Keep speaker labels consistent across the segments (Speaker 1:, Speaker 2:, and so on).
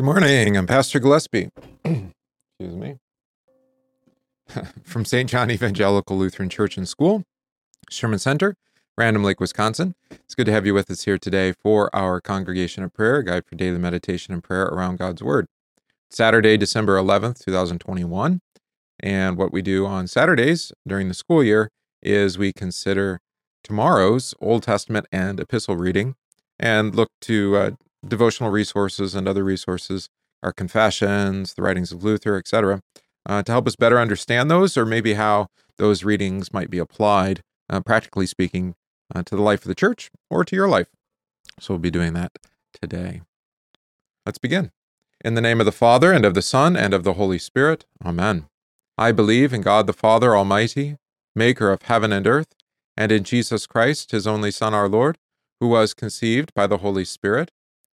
Speaker 1: Good morning. I'm Pastor Gillespie. Excuse me. From St. John Evangelical Lutheran Church and School, Sherman Center, Random Lake, Wisconsin. It's good to have you with us here today for our Congregation of Prayer, guide for daily meditation and prayer around God's Word. Saturday, December 11th, 2021. And what we do on Saturdays during the school year is we consider tomorrow's Old Testament and epistle reading and look to uh, devotional resources and other resources, our confessions, the writings of Luther, etc., uh, to help us better understand those or maybe how those readings might be applied, uh, practically speaking, uh, to the life of the church or to your life. So we'll be doing that today. Let's begin. In the name of the Father, and of the Son, and of the Holy Spirit. Amen. I believe in God the Father Almighty, maker of heaven and earth, and in Jesus Christ, his only Son, our Lord, who was conceived by the Holy Spirit,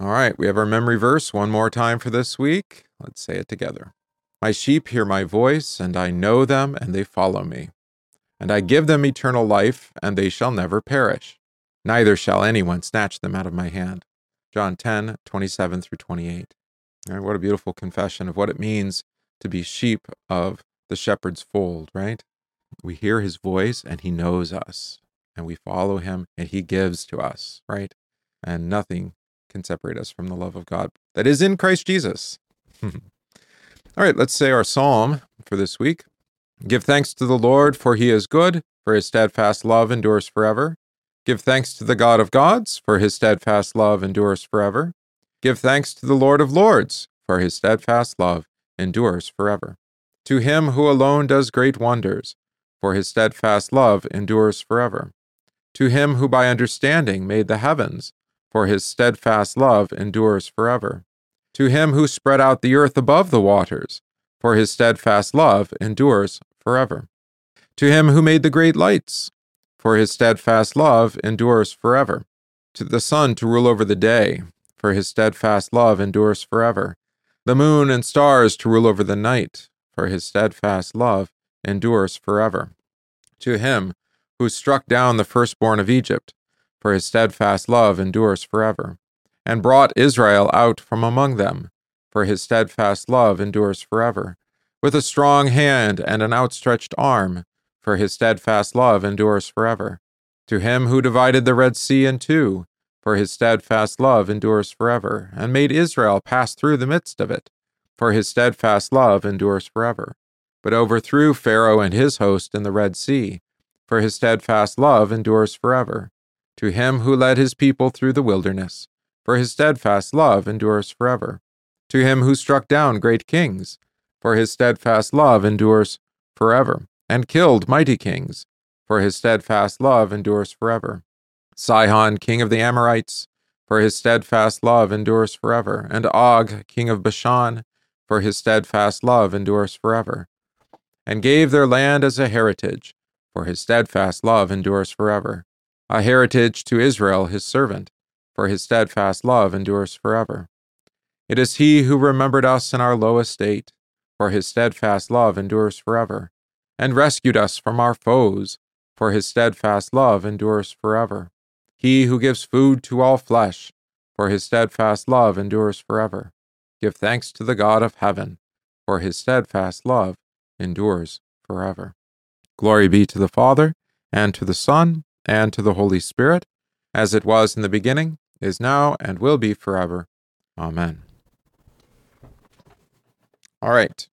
Speaker 1: All right, we have our memory verse one more time for this week. Let's say it together. My sheep hear my voice, and I know them, and they follow me. And I give them eternal life, and they shall never perish. Neither shall anyone snatch them out of my hand. John 10, 27 through 28. All right, what a beautiful confession of what it means to be sheep of the shepherd's fold, right? We hear his voice and he knows us, and we follow him and he gives to us, right? And nothing can separate us from the love of God that is in Christ Jesus. Hmm. All right, let's say our psalm for this week. Give thanks to the Lord, for he is good, for his steadfast love endures forever. Give thanks to the God of gods, for his steadfast love endures forever. Give thanks to the Lord of lords, for his steadfast love endures forever. To him who alone does great wonders, for his steadfast love endures forever. To him who by understanding made the heavens, for his steadfast love endures forever. To him who spread out the earth above the waters, for his steadfast love endures forever. To him who made the great lights, for his steadfast love endures forever. To the sun to rule over the day, for his steadfast love endures forever. The moon and stars to rule over the night, for his steadfast love endures forever. To him who struck down the firstborn of Egypt, for his steadfast love endures forever, and brought Israel out from among them, for his steadfast love endures forever, with a strong hand and an outstretched arm, for his steadfast love endures forever. To him who divided the Red Sea in two, for his steadfast love endures forever, and made Israel pass through the midst of it, for his steadfast love endures forever, but overthrew Pharaoh and his host in the Red Sea, for his steadfast love endures forever. To him who led his people through the wilderness, for his steadfast love endures forever. To him who struck down great kings, for his steadfast love endures forever and killed mighty kings, for his steadfast love endures forever. Sihon, king of the Amorites, for his steadfast love endures forever, and Og, king of Bashan, for his steadfast love endures forever. And gave their land as a heritage, for his steadfast love endures forever. A heritage to Israel his servant, for his steadfast love endures forever. It is he who remembered us in our low estate, for his steadfast love endures forever and rescued us from our foes, for his steadfast love endures forever. He who gives food to all flesh, for his steadfast love endures forever. Give thanks to the God of heaven, for his steadfast love endures forever. Glory be to the Father, and to the Son, and to the Holy Spirit, as it was in the beginning, is now, and will be forever. Amen. All right.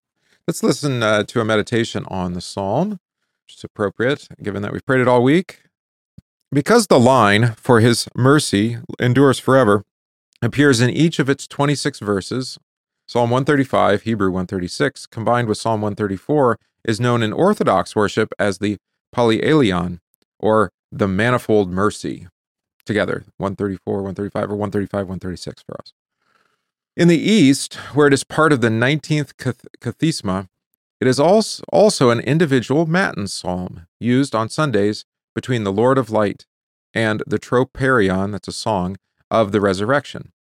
Speaker 1: Let's listen uh, to a meditation on the psalm, which is appropriate given that we've prayed it all week. Because the line, for his mercy endures forever, appears in each of its 26 verses, Psalm 135, Hebrew 136, combined with Psalm 134, is known in Orthodox worship as the Polyeleos, or the manifold mercy, together, 134, 135, or 135, 136 for us. In the East, where it is part of the 19th Kathisma, it is also an individual Matin psalm used on Sundays between the Lord of Light and the Troparion, that's a song, of the resurrection.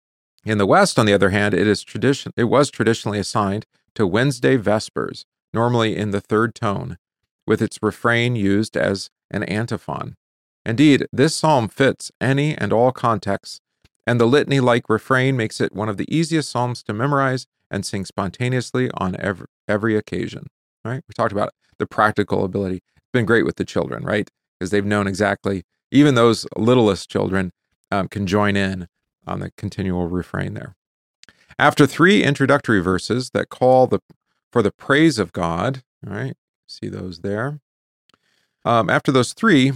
Speaker 1: In the West, on the other hand, it is tradition it was traditionally assigned to Wednesday Vespers, normally in the third tone, with its refrain used as an antiphon. Indeed, this psalm fits any and all contexts, and the litany like refrain makes it one of the easiest psalms to memorize and sing spontaneously on every, every occasion. Right? We talked about the practical ability. It's been great with the children, right? Because they've known exactly, even those littlest children um, can join in on the continual refrain there. After three introductory verses that call the, for the praise of God, all right, see those there. Um, after those three,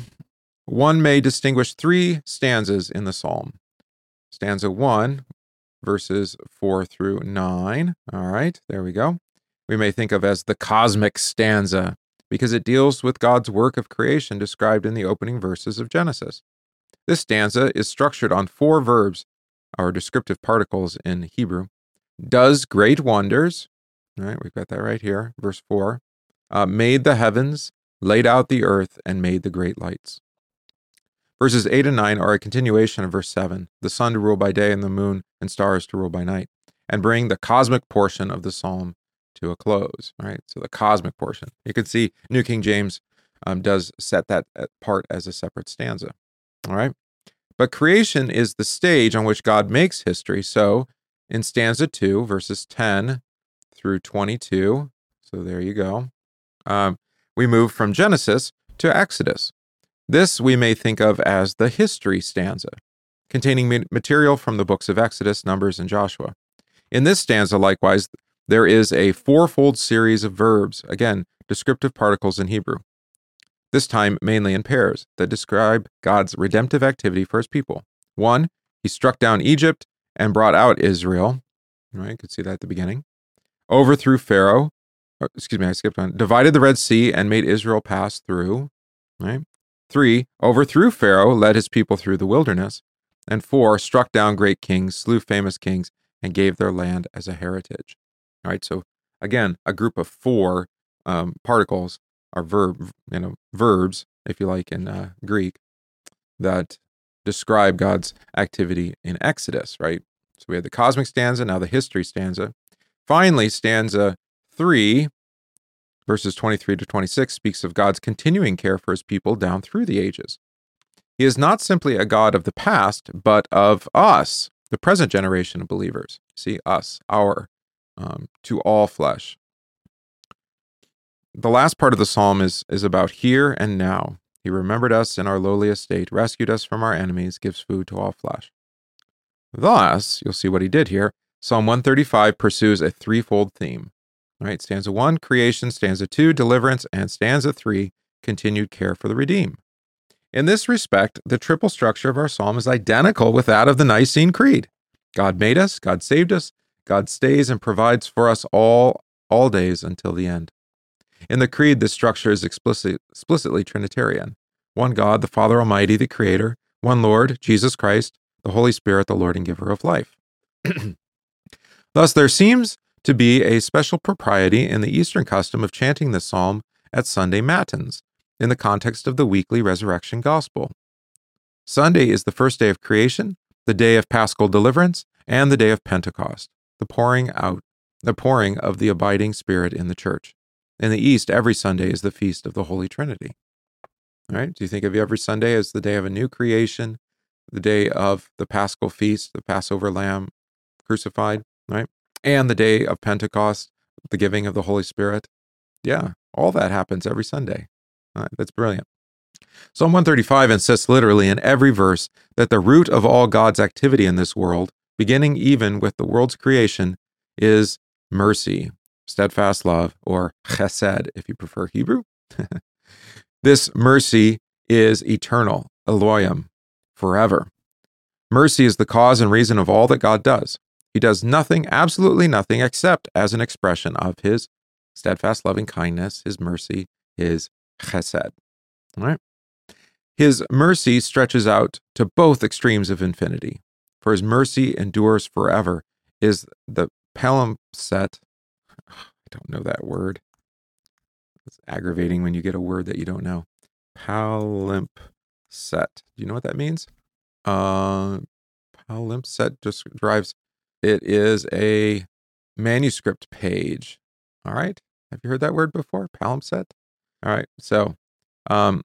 Speaker 1: one may distinguish three stanzas in the psalm. Stanza one, verses four through nine. All right, there we go. We may think of as the cosmic stanza because it deals with God's work of creation described in the opening verses of Genesis. This stanza is structured on four verbs, our descriptive particles in Hebrew. Does great wonders, all right, we've got that right here, verse 4. Uh, made the heavens, laid out the earth, and made the great lights. Verses 8 and 9 are a continuation of verse 7 the sun to rule by day and the moon and stars to rule by night, and bring the cosmic portion of the psalm to a close. Right, so the cosmic portion. You can see New King James um, does set that uh, part as a separate stanza. All right, but creation is the stage on which God makes history. So in stanza 2, verses 10 through 22, so there you go, um, we move from Genesis to Exodus. This we may think of as the history stanza, containing material from the books of Exodus, Numbers, and Joshua. In this stanza, likewise, there is a fourfold series of verbs, again, descriptive particles in Hebrew, this time mainly in pairs, that describe God's redemptive activity for his people. One, he struck down Egypt and brought out Israel. Right, you can see that at the beginning. Overthrew Pharaoh, excuse me, I skipped on. Divided the Red Sea and made Israel pass through. Right. Three, overthrew Pharaoh, led his people through the wilderness. And four, struck down great kings, slew famous kings, and gave their land as a heritage. All right. So again, a group of four um, particles are verb, you know, verbs, if you like, in uh, Greek, that describe God's activity in Exodus. Right. So we had the cosmic stanza, now the history stanza. Finally, stanza three, verses 23 to 26, speaks of God's continuing care for his people down through the ages. He is not simply a God of the past, but of us, the present generation of believers. See, us, our um, to all flesh. The last part of the psalm is, is about here and now. He remembered us in our lowly estate, rescued us from our enemies, gives food to all flesh. Thus, you'll see what he did here. Psalm 135 pursues a threefold theme. All right, stanza 1, creation, stanza 2, deliverance, and stanza 3, continued care for the redeemed. In this respect, the triple structure of our psalm is identical with that of the Nicene Creed. God made us, God saved us, God stays and provides for us all all days until the end. In the Creed, this structure is explicit, explicitly Trinitarian. One God, the Father Almighty, the Creator, one Lord, Jesus Christ, the Holy Spirit, the Lord and Giver of life. Thus, there seems to be a special propriety in the Eastern custom of chanting this psalm at Sunday Matins, in the context of the weekly resurrection gospel. Sunday is the first day of creation, the day of paschal deliverance, and the day of Pentecost the pouring out, the pouring of the abiding Spirit in the church. In the East, every Sunday is the feast of the Holy Trinity. All right? Do you think of every Sunday as the day of a new creation, the day of the Paschal feast, the Passover lamb crucified, right? And the day of Pentecost, the giving of the Holy Spirit? Yeah, all that happens every Sunday. That's brilliant. Psalm 135 insists literally in every verse that the root of all God's activity in this world beginning even with the world's creation, is mercy, steadfast love, or chesed, if you prefer Hebrew. this mercy is eternal, le'olam, forever. Mercy is the cause and reason of all that God does. He does nothing, absolutely nothing, except as an expression of his steadfast loving kindness, his mercy, his chesed. All right? His mercy stretches out to both extremes of infinity for his mercy endures forever, is the palimpsest. I don't know that word. It's aggravating when you get a word that you don't know. Palimpsest. Do you know what that means? Uh, palimpsest just drives. It is a manuscript page. All right. Have you heard that word before? Palimpsest. All right. So, um,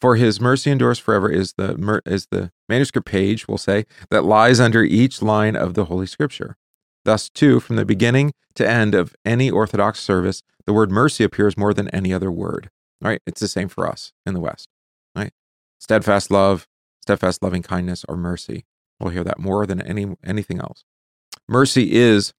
Speaker 1: for his mercy endures forever is the is the manuscript page, we'll say, that lies under each line of the Holy Scripture. Thus, too, from the beginning to end of any Orthodox service, the word mercy appears more than any other word. All right? It's the same for us in the West. Right? Steadfast love, steadfast loving kindness, or mercy. We'll hear that more than any anything else. Mercy is,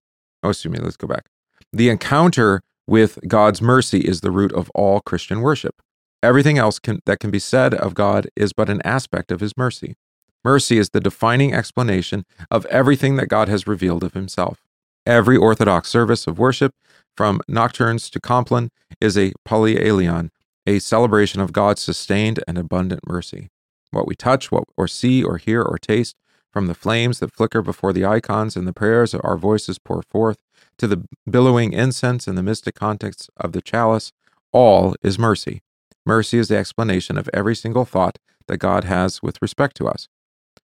Speaker 1: oh, excuse me, let's go back. The encounter with God's mercy is the root of all Christian worship. Everything else can, that can be said of God is but an aspect of his mercy. Mercy is the defining explanation of everything that God has revealed of himself. Every Orthodox service of worship, from nocturns to Compline, is a polyeleos, a celebration of God's sustained and abundant mercy. What we touch, what or see or hear or taste, from the flames that flicker before the icons and the prayers our voices pour forth, to the billowing incense and the mystic context of the chalice, all is mercy. Mercy is the explanation of every single thought that God has with respect to us.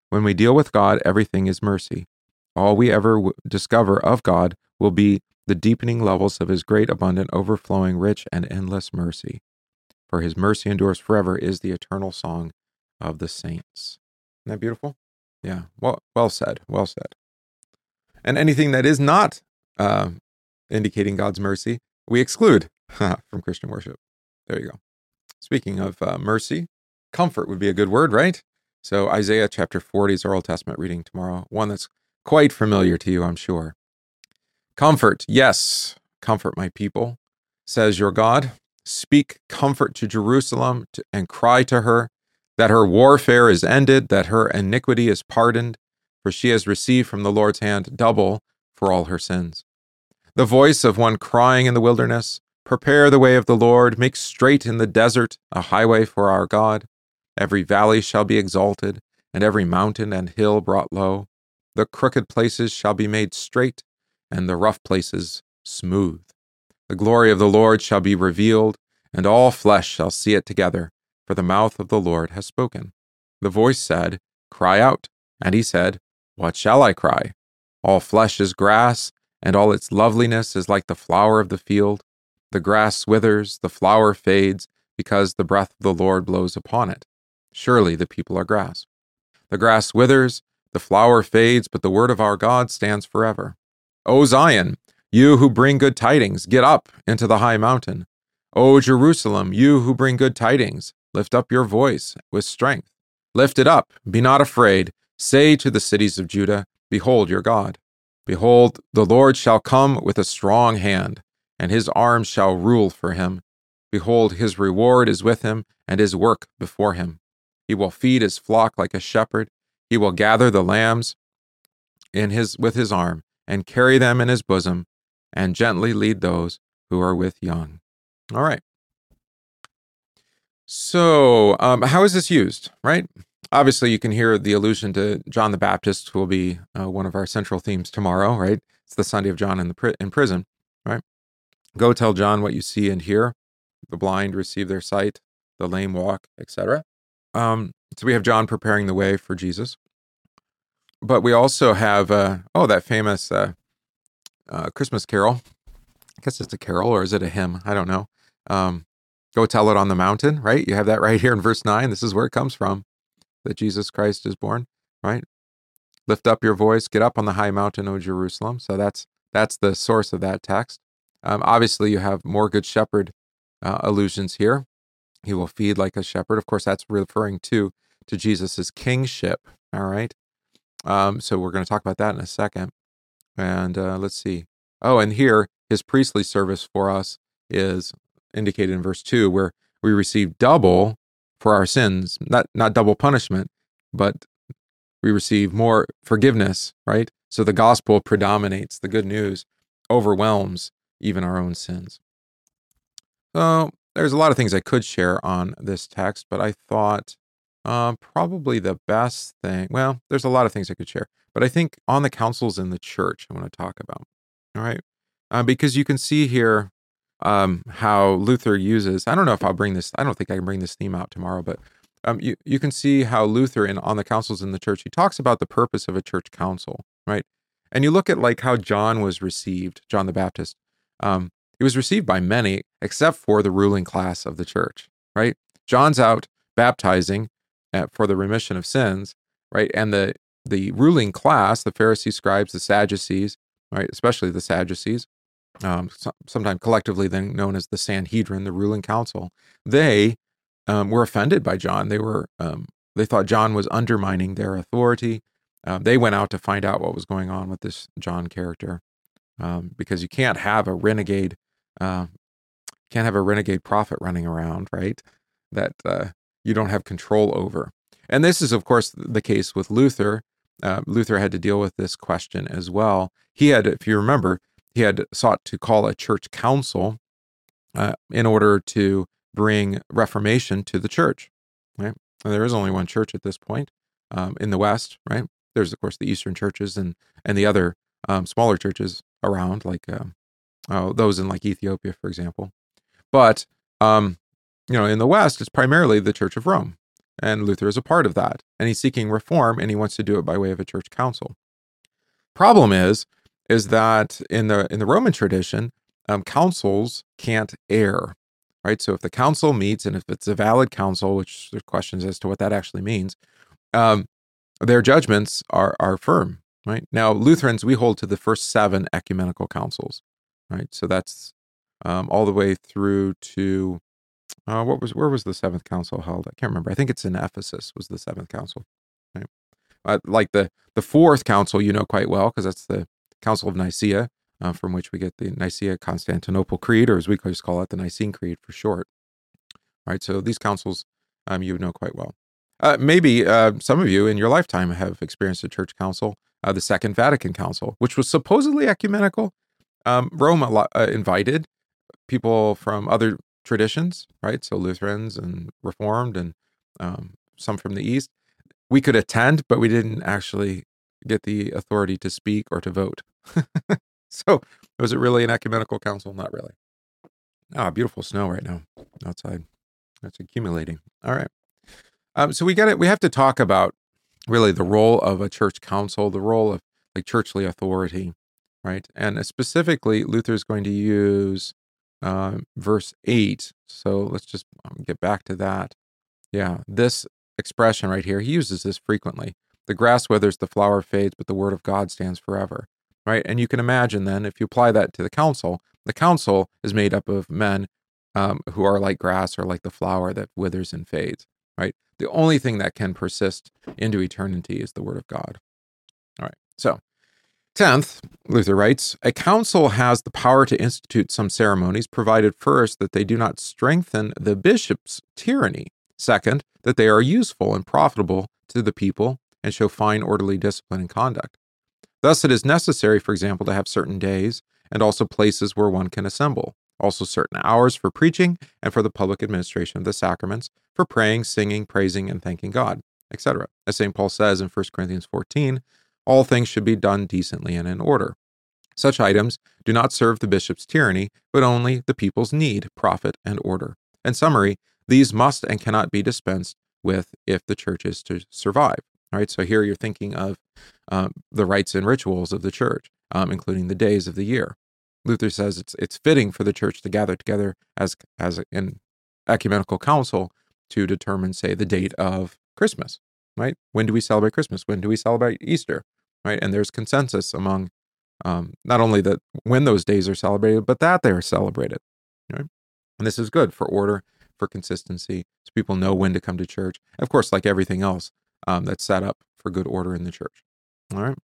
Speaker 1: When we deal with God, everything is mercy. All we ever w- discover of God will be the deepening levels of His great, abundant, overflowing, rich, and endless mercy. For His mercy endures forever is the eternal song of the saints. Isn't that beautiful? Yeah. Well, well said. Well said. And anything that is not uh, indicating God's mercy, we exclude from Christian worship. There you go. Speaking of uh, mercy, comfort would be a good word, right? So, Isaiah chapter 40 is our Old Testament reading tomorrow, one that's quite familiar to you, I'm sure. Comfort, yes, comfort my people, says your God. Speak comfort to Jerusalem and cry to her that her warfare is ended, that her iniquity is pardoned, for she has received from the Lord's hand double for all her sins. The voice of one crying in the wilderness, Prepare the way of the Lord, make straight in the desert a highway for our God. Every valley shall be exalted, and every mountain and hill brought low. The crooked places shall be made straight, and the rough places smooth. The glory of the Lord shall be revealed, and all flesh shall see it together, for the mouth of the Lord has spoken. The voice said, Cry out. And he said, What shall I cry? All flesh is grass, and all its loveliness is like the flower of the field. The grass withers, the flower fades, because the breath of the Lord blows upon it. Surely the people are grass. The grass withers, the flower fades, but the word of our God stands forever. O Zion, you who bring good tidings, get up into the high mountain. O Jerusalem, you who bring good tidings, lift up your voice with strength. Lift it up, be not afraid. Say to the cities of Judah, Behold your God. Behold, the Lord shall come with a strong hand, and his arm shall rule for him. Behold, his reward is with him, and his work before him. He will feed his flock like a shepherd. He will gather the lambs in his with his arm and carry them in his bosom and gently lead those who are with young. All right. So, um, how is this used, right? Obviously, you can hear the allusion to John the Baptist, will be uh, one of our central themes tomorrow, right? It's the Sunday of John in the pri- in prison, right? Go tell John what you see and hear. The blind receive their sight, the lame walk, etc. Um, so we have John preparing the way for Jesus. But we also have, uh, oh, that famous uh, uh, Christmas carol. I guess it's a carol or is it a hymn? I don't know. Um, Go tell it on the mountain, right? You have that right here in verse 9. This is where it comes from that Jesus Christ is born, right? Lift up your voice, get up on the high mountain, O Jerusalem. So that's that's the source of that text. Um, obviously, you have more good shepherd uh, allusions here. He will feed like a shepherd. Of course, that's referring to to Jesus's kingship. All right. Um, so we're going to talk about that in a second. And uh, let's see. Oh, and here his priestly service for us is indicated in verse two, where we receive double for our sins, not not double punishment, but we receive more forgiveness. Right. So the gospel predominates. The good news overwhelms even our own sins. So there's a lot of things I could share on this text, but I thought uh, probably the best thing, well, there's a lot of things I could share, but I think on the councils in the church, I want to talk about. All right. Uh, because you can see here um, how Luther uses, I don't know if I'll bring this, I don't think I can bring this theme out tomorrow, but um, you, you can see how Luther in on the councils in the church, he talks about the purpose of a church council, right? And you look at like how John was received, John the Baptist. Um, he was received by many, except for the ruling class of the church, right? John's out baptizing uh, for the remission of sins, right? And the the ruling class, the Pharisees, scribes, the Sadducees, right, especially the Sadducees, um, so, sometimes collectively then known as the Sanhedrin, the ruling council, they um, were offended by John. They were um, they thought John was undermining their authority. Uh, they went out to find out what was going on with this John character, um, because you can't have a renegade, uh, can't have a renegade prophet running around, right? That uh, you don't have control over. And this is, of course, the case with Luther. Uh, Luther had to deal with this question as well. He had, if you remember, he had sought to call a church council uh, in order to bring reformation to the church. Right? And there is only one church at this point um, in the West, right? There's of course the Eastern churches and and the other um, smaller churches around, like uh, those in like Ethiopia, for example. But um, you know, in the West, it's primarily the Church of Rome, and Luther is a part of that. And he's seeking reform, and he wants to do it by way of a church council. Problem is, is that in the in the Roman tradition, um, councils can't err, right? So if the council meets, and if it's a valid council, which there's questions as to what that actually means, um, their judgments are are firm, right? Now Lutherans we hold to the first seven ecumenical councils, right? So that's um, all the way through to uh, what was where was the seventh council held? I can't remember. I think it's in Ephesus. Was the seventh council? Right? Uh, like the the fourth council, you know quite well because that's the Council of Nicaea, uh, from which we get the Nicaea Constantinople Creed, or as we just call it, the Nicene Creed for short. All right, so these councils um, you know quite well. Uh, maybe uh, some of you in your lifetime have experienced a church council, uh, the Second Vatican Council, which was supposedly ecumenical. Um, Rome uh, invited people from other traditions, right? So Lutherans and Reformed and um, some from the East. We could attend, but we didn't actually get the authority to speak or to vote. so was it really an ecumenical council? Not really. Ah, beautiful snow right now outside. That's accumulating. All right. Um, so we got it. We have to talk about really the role of a church council, the role of like churchly authority, right? And specifically, Luther is going to use uh, verse 8. So let's just um, get back to that. Yeah, this expression right here, he uses this frequently. The grass withers, the flower fades, but the word of God stands forever. Right? And you can imagine then, if you apply that to the council, the council is made up of men um, who are like grass or like the flower that withers and fades. Right? The only thing that can persist into eternity is the word of God. All right. So 10th, Luther writes, a council has the power to institute some ceremonies, provided first that they do not strengthen the bishop's tyranny, second, that they are useful and profitable to the people and show fine orderly discipline and conduct. Thus, it is necessary, for example, to have certain days and also places where one can assemble, also certain hours for preaching and for the public administration of the sacraments, for praying, singing, praising, and thanking God, etc. As St. Paul says in 1 Corinthians 14, all things should be done decently and in order. Such items do not serve the bishop's tyranny, but only the people's need, profit, and order. In summary, these must and cannot be dispensed with if the church is to survive. All right, so here you're thinking of um, the rites and rituals of the church, um, including the days of the year. Luther says it's it's fitting for the church to gather together as as an ecumenical council to determine, say, the date of Christmas. Right? When do we celebrate Christmas? When do we celebrate Easter? right? And there's consensus among um, not only that when those days are celebrated, but that they are celebrated. Right? And this is good for order, for consistency, so people know when to come to church. Of course, like everything else, um, that's set up for good order in the church. All right.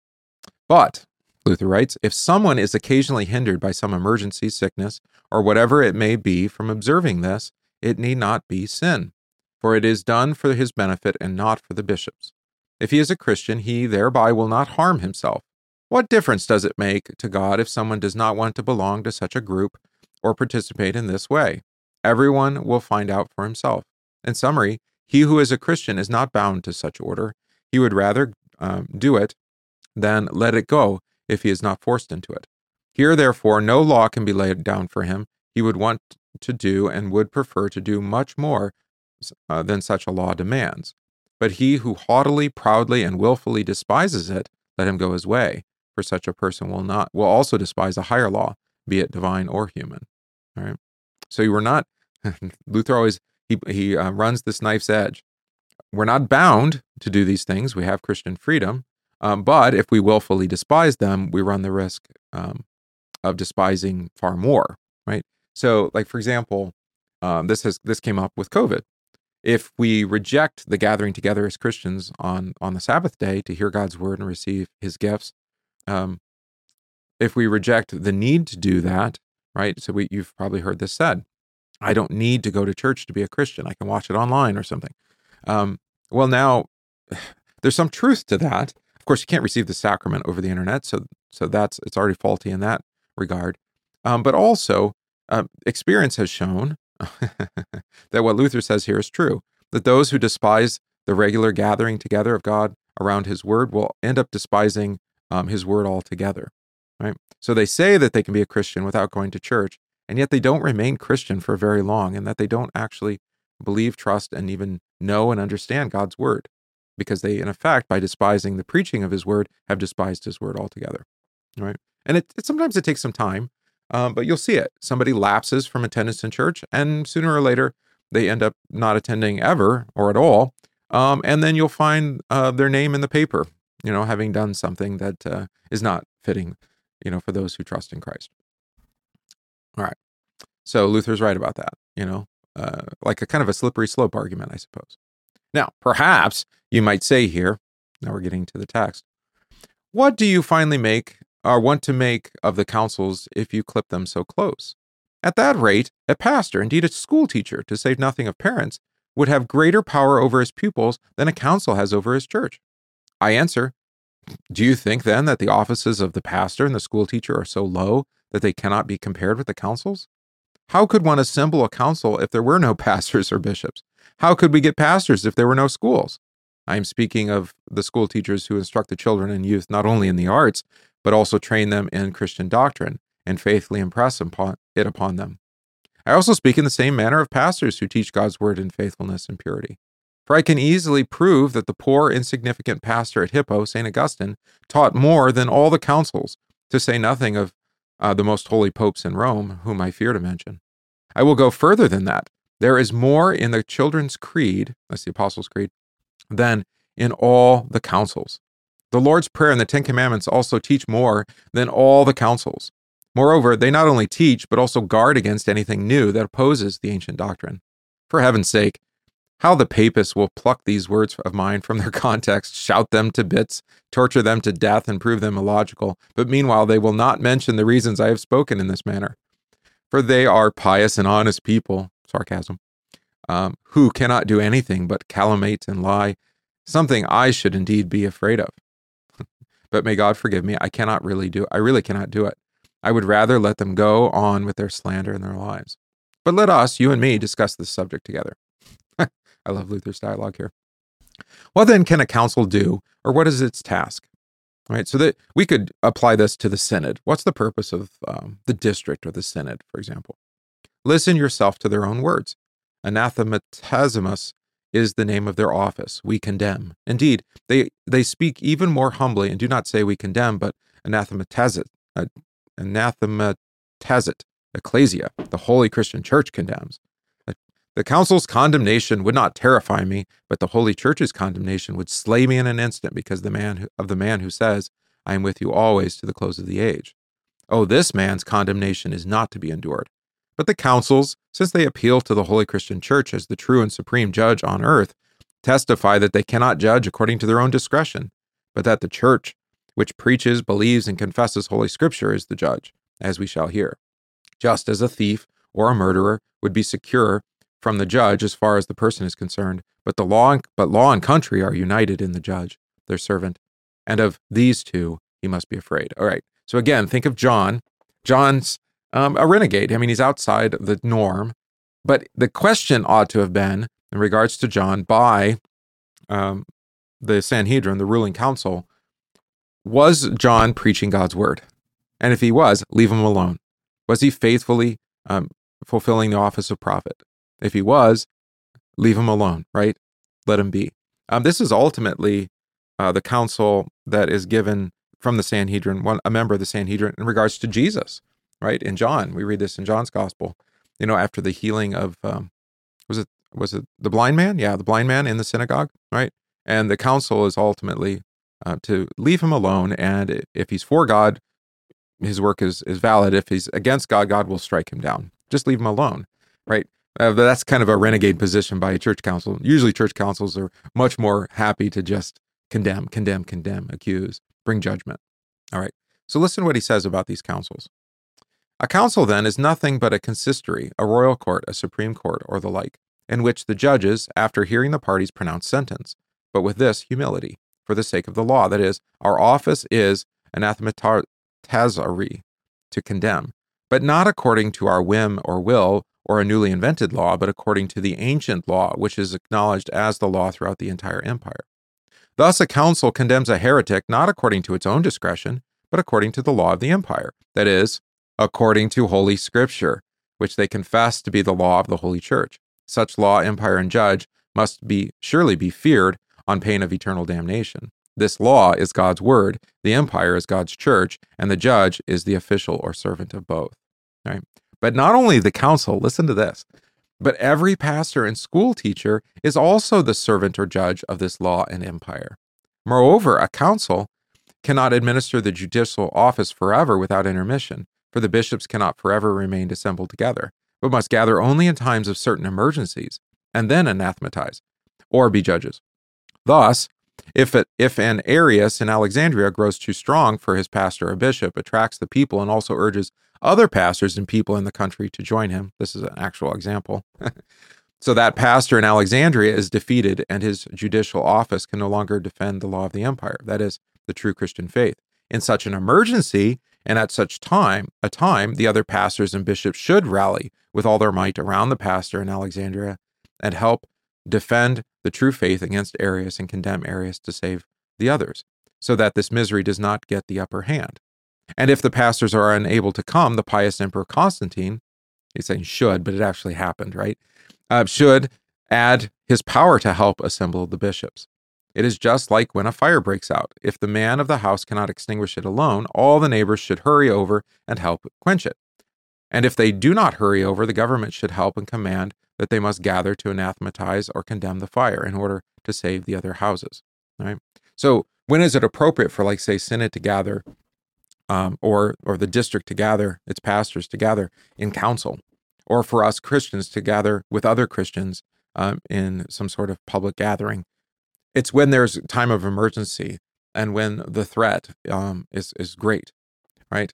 Speaker 1: But Luther writes, if someone is occasionally hindered by some emergency, sickness, or whatever it may be from observing this, it need not be sin, for it is done for his benefit and not for the bishop's. If he is a Christian, he thereby will not harm himself. What difference does it make to God if someone does not want to belong to such a group or participate in this way? Everyone will find out for himself. In summary, he who is a Christian is not bound to such order. He would rather um, do it then let it go if he is not forced into it. Here, therefore, no law can be laid down for him. He would want to do and would prefer to do much more uh, than such a law demands. But he who haughtily, proudly, and wilfully despises it, let him go his way. For such a person will not will also despise a higher law, be it divine or human. All right. So you were not. Luther always he he uh, runs this knife's edge. We're not bound to do these things. We have Christian freedom, um, but if we willfully despise them, we run the risk um, of despising far more. Right. So, like for example, um, this has this came up with COVID if we reject the gathering together as Christians on on the Sabbath day to hear God's word and receive His gifts, um, if we reject the need to do that, right? So we, you've probably heard this said. I don't need to go to church to be a Christian. I can watch it online or something. Um, well, now there's some truth to that. Of course, you can't receive the sacrament over the internet, so so that's it's already faulty in that regard. Um, but also, uh, experience has shown that what Luther says here is true that those who despise the regular gathering together of God around his word will end up despising um, his word altogether. Right? So they say that they can be a Christian without going to church, and yet they don't remain Christian for very long, and that they don't actually believe, trust, and even know and understand God's word, because they, in effect, by despising the preaching of his word, have despised his word altogether. Right? And it, it sometimes it takes some time um, but you'll see it. Somebody lapses from attendance in church, and sooner or later, they end up not attending ever or at all. Um, and then you'll find uh, their name in the paper, you know, having done something that uh, is not fitting, you know, for those who trust in Christ. All right. So Luther's right about that, you know, uh, like a kind of a slippery slope argument, I suppose. Now, perhaps you might say here, now we're getting to the text, what do you finally make or want to make of the councils if you clip them so close. At that rate, a pastor, indeed a school teacher, to say nothing of parents, would have greater power over his pupils than a council has over his church. I answer, Do you think then that the offices of the pastor and the school teacher are so low that they cannot be compared with the councils? How could one assemble a council if there were no pastors or bishops? How could we get pastors if there were no schools? I am speaking of the school teachers who instruct the children and youth not only in the arts, but also train them in Christian doctrine and faithfully impress it upon them. I also speak in the same manner of pastors who teach God's word in faithfulness and purity. For I can easily prove that the poor, insignificant pastor at Hippo, St. Augustine, taught more than all the councils, to say nothing of uh, the most holy popes in Rome, whom I fear to mention. I will go further than that. There is more in the children's creed, that's the Apostles' Creed, than in all the councils. The Lord's Prayer and the Ten Commandments also teach more than all the councils. Moreover, they not only teach, but also guard against anything new that opposes the ancient doctrine. For heaven's sake, how the papists will pluck these words of mine from their context, shout them to bits, torture them to death, and prove them illogical, but meanwhile they will not mention the reasons I have spoken in this manner. For they are pious and honest people, sarcasm, um, who cannot do anything but calumniate and lie, something I should indeed be afraid of but may God forgive me. I cannot really do I really cannot do it. I would rather let them go on with their slander and their lies. But let us, you and me, discuss this subject together. I love Luther's dialogue here. What then can a council do, or what is its task? All right, so that we could apply this to the synod. What's the purpose of um, the district or the synod, for example? Listen yourself to their own words. Anathematizamus is the name of their office. We condemn. Indeed, they, they speak even more humbly and do not say we condemn, but anathematizat, uh, anathematizat, ecclesia, the holy Christian church condemns. The council's condemnation would not terrify me, but the holy church's condemnation would slay me in an instant because the man who, of the man who says, I am with you always to the close of the age. Oh, this man's condemnation is not to be endured. But the councils, since they appeal to the Holy Christian Church as the true and supreme judge on earth, testify that they cannot judge according to their own discretion, but that the Church, which preaches, believes, and confesses Holy Scripture, is the judge, as we shall hear. Just as a thief or a murderer would be secure from the judge as far as the person is concerned, but the law and, but law and country are united in the judge, their servant, and of these two he must be afraid. All right. So again, think of John. John's um, a renegade. I mean, he's outside the norm. But the question ought to have been, in regards to John, by um, the Sanhedrin, the ruling council, was John preaching God's word? And if he was, leave him alone. Was he faithfully um, fulfilling the office of prophet? If he was, leave him alone, right? Let him be. Um, this is ultimately uh, the counsel that is given from the Sanhedrin, one, a member of the Sanhedrin, in regards to Jesus, right? In John, we read this in John's gospel. You know, after the healing of, um, was it was it the blind man? Yeah, the blind man in the synagogue, right? And the council is ultimately uh, to leave him alone. And if he's for God, his work is is valid. If he's against God, God will strike him down. Just leave him alone, right? Uh, that's kind of a renegade position by a church council. Usually, church councils are much more happy to just condemn, condemn, condemn, accuse, bring judgment. All right. So listen to what he says about these councils. A council, then, is nothing but a consistory, a royal court, a supreme court, or the like, in which the judges, after hearing the parties, pronounce sentence, but with this humility, for the sake of the law. That is, our office is anathematizare, to condemn, but not according to our whim or will or a newly invented law, but according to the ancient law, which is acknowledged as the law throughout the entire empire. Thus, a council condemns a heretic not according to its own discretion, but according to the law of the empire, that is, according to Holy Scripture, which they confess to be the law of the Holy Church. Such law, empire, and judge must be surely be feared on pain of eternal damnation. This law is God's word, the empire is God's church, and the judge is the official or servant of both. Right? But not only the council, listen to this, but every pastor and school teacher is also the servant or judge of this law and empire. Moreover, a council cannot administer the judicial office forever without intermission, for the bishops cannot forever remain assembled together, but must gather only in times of certain emergencies, and then anathematize, or be judges. Thus, if, it, if an Arius in Alexandria grows too strong for his pastor or bishop, attracts the people, and also urges other pastors and people in the country to join him, this is an actual example. so that pastor in Alexandria is defeated, and his judicial office can no longer defend the law of the empire, that is, the true Christian faith. In such an emergency, and at such time, a time, the other pastors and bishops should rally with all their might around the pastor in Alexandria and help defend the true faith against Arius and condemn Arius to save the others, so that this misery does not get the upper hand. And if the pastors are unable to come, the pious Emperor Constantine, he's saying should, but it actually happened, right? Uh, should add his power to help assemble the bishops. It is just like when a fire breaks out. If the man of the house cannot extinguish it alone, all the neighbors should hurry over and help quench it. And if they do not hurry over, the government should help and command that they must gather to anathematize or condemn the fire in order to save the other houses. Right. So when is it appropriate for, like, say, synod to gather, um, or or the district to gather its pastors to gather in council, or for us Christians to gather with other Christians um, in some sort of public gathering? It's when there's time of emergency and when the threat um, is is great, right?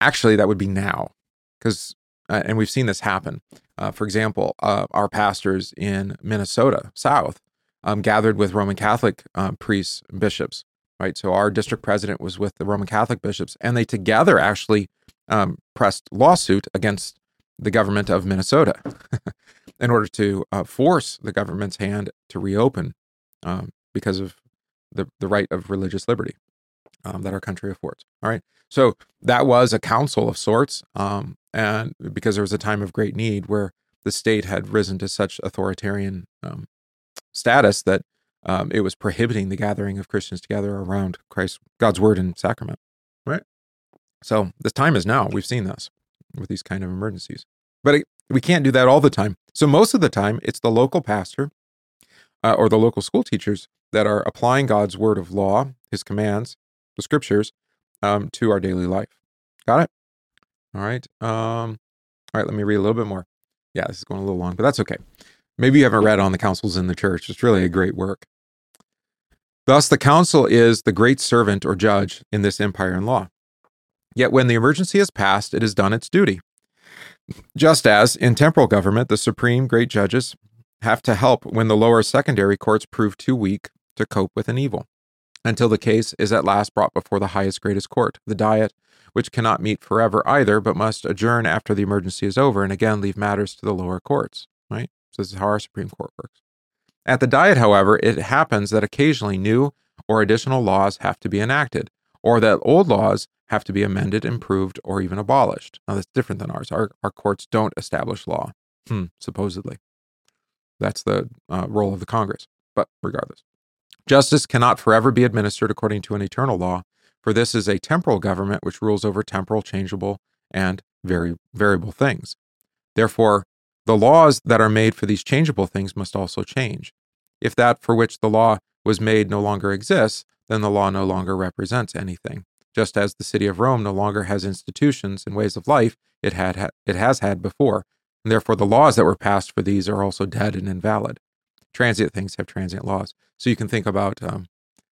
Speaker 1: Actually, that would be now, because uh, and we've seen this happen. Uh, for example, uh, our pastors in Minnesota South um, gathered with Roman Catholic uh, priests and bishops, right? So our district president was with the Roman Catholic bishops, and they together actually um, pressed lawsuit against the government of Minnesota in order to uh, force the government's hand to reopen um, because of the, the right of religious liberty um, that our country affords. All right. So that was a council of sorts. Um, and because there was a time of great need where the state had risen to such authoritarian um, status that um, it was prohibiting the gathering of Christians together around Christ, God's word and sacrament. Right. So this time is now. We've seen this with these kind of emergencies, but it, we can't do that all the time. So most of the time, it's the local pastor uh, or the local school teachers that are applying God's word of law, His commands, the scriptures, um, to our daily life. Got it? All right. Um, all right, let me read a little bit more. Yeah, this is going a little long, but that's okay. Maybe you haven't read on the councils in the church. It's really a great work. Thus, the council is the great servant or judge in this empire and law. Yet, when the emergency has passed, it has done its duty. Just as in temporal government, the supreme great judges have to help when the lower secondary courts prove too weak to cope with an evil, until the case is at last brought before the highest greatest court, the diet, which cannot meet forever either, but must adjourn after the emergency is over and again leave matters to the lower courts, right? So this is how our Supreme Court works. At the Diet, however, it happens that occasionally new or additional laws have to be enacted, or that old laws have to be amended, improved, or even abolished. Now, that's different than ours. Our, our courts don't establish law, hmm, supposedly. That's the uh, role of the Congress. But regardless, justice cannot forever be administered according to an eternal law, for this is a temporal government which rules over temporal, changeable, and very variable things. Therefore, the laws that are made for these changeable things must also change. If that for which the law was made no longer exists, then the law no longer represents anything. Just as the city of Rome no longer has institutions and ways of life it had it has had before, and therefore the laws that were passed for these are also dead and invalid. Transient things have transient laws. So you can think about um,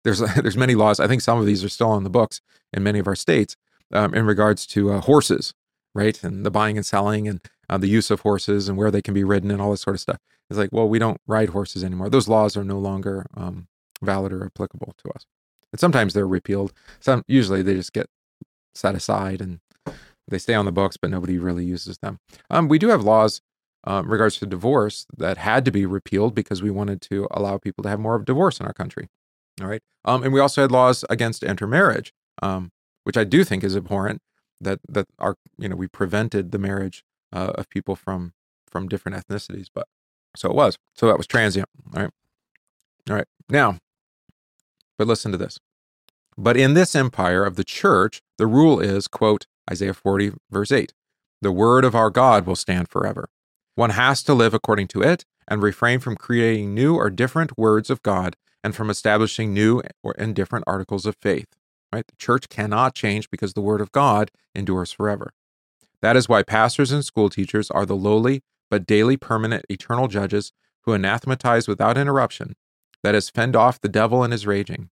Speaker 1: there's there's many laws. I think some of these are still on the books in many of our states um, in regards to uh, horses, right, and the buying and selling and uh, the use of horses and where they can be ridden and all this sort of stuff. It's like, well, we don't ride horses anymore. Those laws are no longer um, valid or applicable to us. And sometimes they're repealed. Some usually they just get set aside and they stay on the books, but nobody really uses them. Um, we do have laws um, regards to divorce that had to be repealed because we wanted to allow people to have more of divorce in our country. All right, um, and we also had laws against intermarriage, um, which I do think is abhorrent. That that our you know we prevented the marriage uh, of people from from different ethnicities, but so it was. So that was transient. All right, all right. Now, but listen to this. But in this empire of the church, the rule is, quote, Isaiah 40, verse 8, the word of our God will stand forever. One has to live according to it and refrain from creating new or different words of God and from establishing new or and different articles of faith. Right? The church cannot change because the word of God endures forever. That is why pastors and school teachers are the lowly but daily permanent eternal judges who anathematize without interruption, that is, fend off the devil and his raging.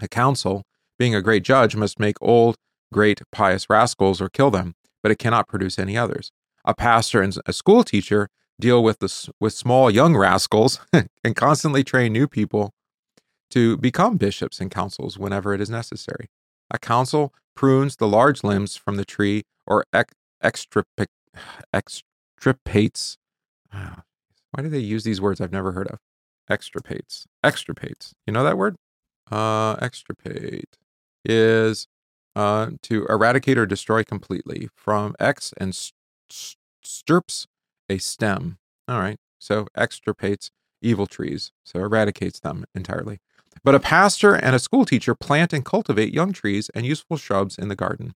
Speaker 1: A council, being a great judge, must make old, great, pious rascals or kill them, but it cannot produce any others. A pastor and a school teacher deal with the, with small young rascals and constantly train new people to become bishops and councils whenever it is necessary. A council prunes the large limbs from the tree or ex- extirpates. Why do they use these words I've never heard of? Extirpates. Extirpates. You know that word? Uh, extirpate is uh, to eradicate or destroy completely. From ex and st- stirps, a stem. All right. So extirpates evil trees. So eradicates them entirely. But a pastor and a school teacher plant and cultivate young trees and useful shrubs in the garden.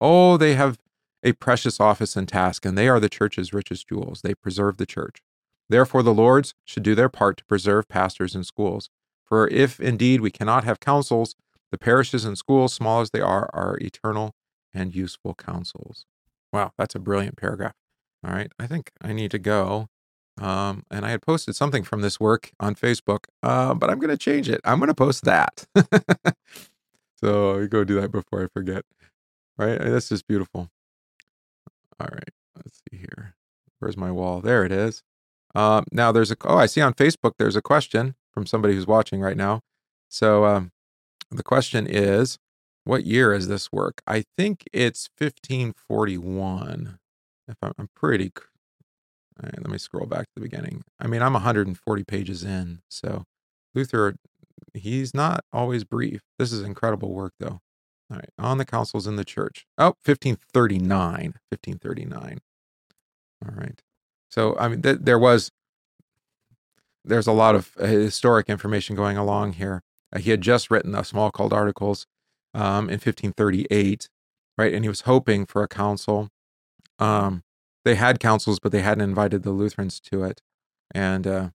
Speaker 1: Oh, they have a precious office and task, and they are the church's richest jewels. They preserve the church. Therefore, the Lords should do their part to preserve pastors and schools. For if indeed we cannot have councils, the parishes and schools, small as they are, are eternal and useful councils. Wow, that's a brilliant paragraph. All right, I think I need to go. Um, and I had posted something from this work on Facebook, uh, but I'm going to change it. I'm going to post that. so I go do that before I forget. All right, that's just beautiful. All right, let's see here. Where's my wall? There it is. Um, now there's a oh I see on Facebook there's a question from somebody who's watching right now. So um, the question is, what year is this work? I think it's 1541. If I'm, I'm pretty. Right, let me scroll back to the beginning. I mean, I'm 140 pages in, so Luther, he's not always brief. This is incredible work, though. All right, on the councils in the church. Oh, 1539. 1539. All right. So, I mean, th- there was, there's a lot of uh, historic information going along here. Uh, he had just written a Smalcald Articles um, in 1538, right? And he was hoping for a council. Um, they had councils, but they hadn't invited the Lutherans to it. And uh,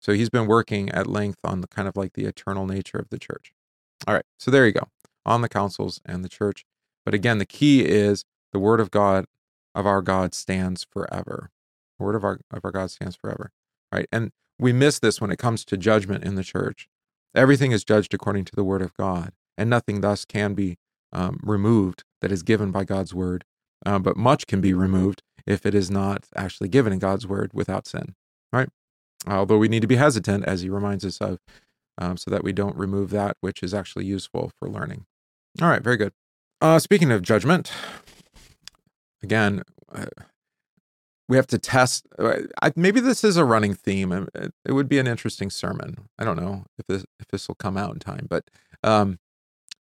Speaker 1: so he's been working at length on the kind of like the eternal nature of the church. All right. So there you go on the councils and the church. But again, the key is the word of God of our God stands forever. The word of our of our God stands forever. Right? And we miss this when it comes to judgment in the church. Everything is judged according to the word of God, and nothing thus can be um, removed that is given by God's word. Uh, but much can be removed if it is not actually given in God's word without sin. Right? Although we need to be hesitant, as he reminds us of, um, so that we don't remove that which is actually useful for learning. All right, very good. Uh, speaking of judgment, again, uh, we have to test. Uh, I, maybe this is a running theme. It, it, would be an interesting sermon. I don't know if this if this will come out in time, but um,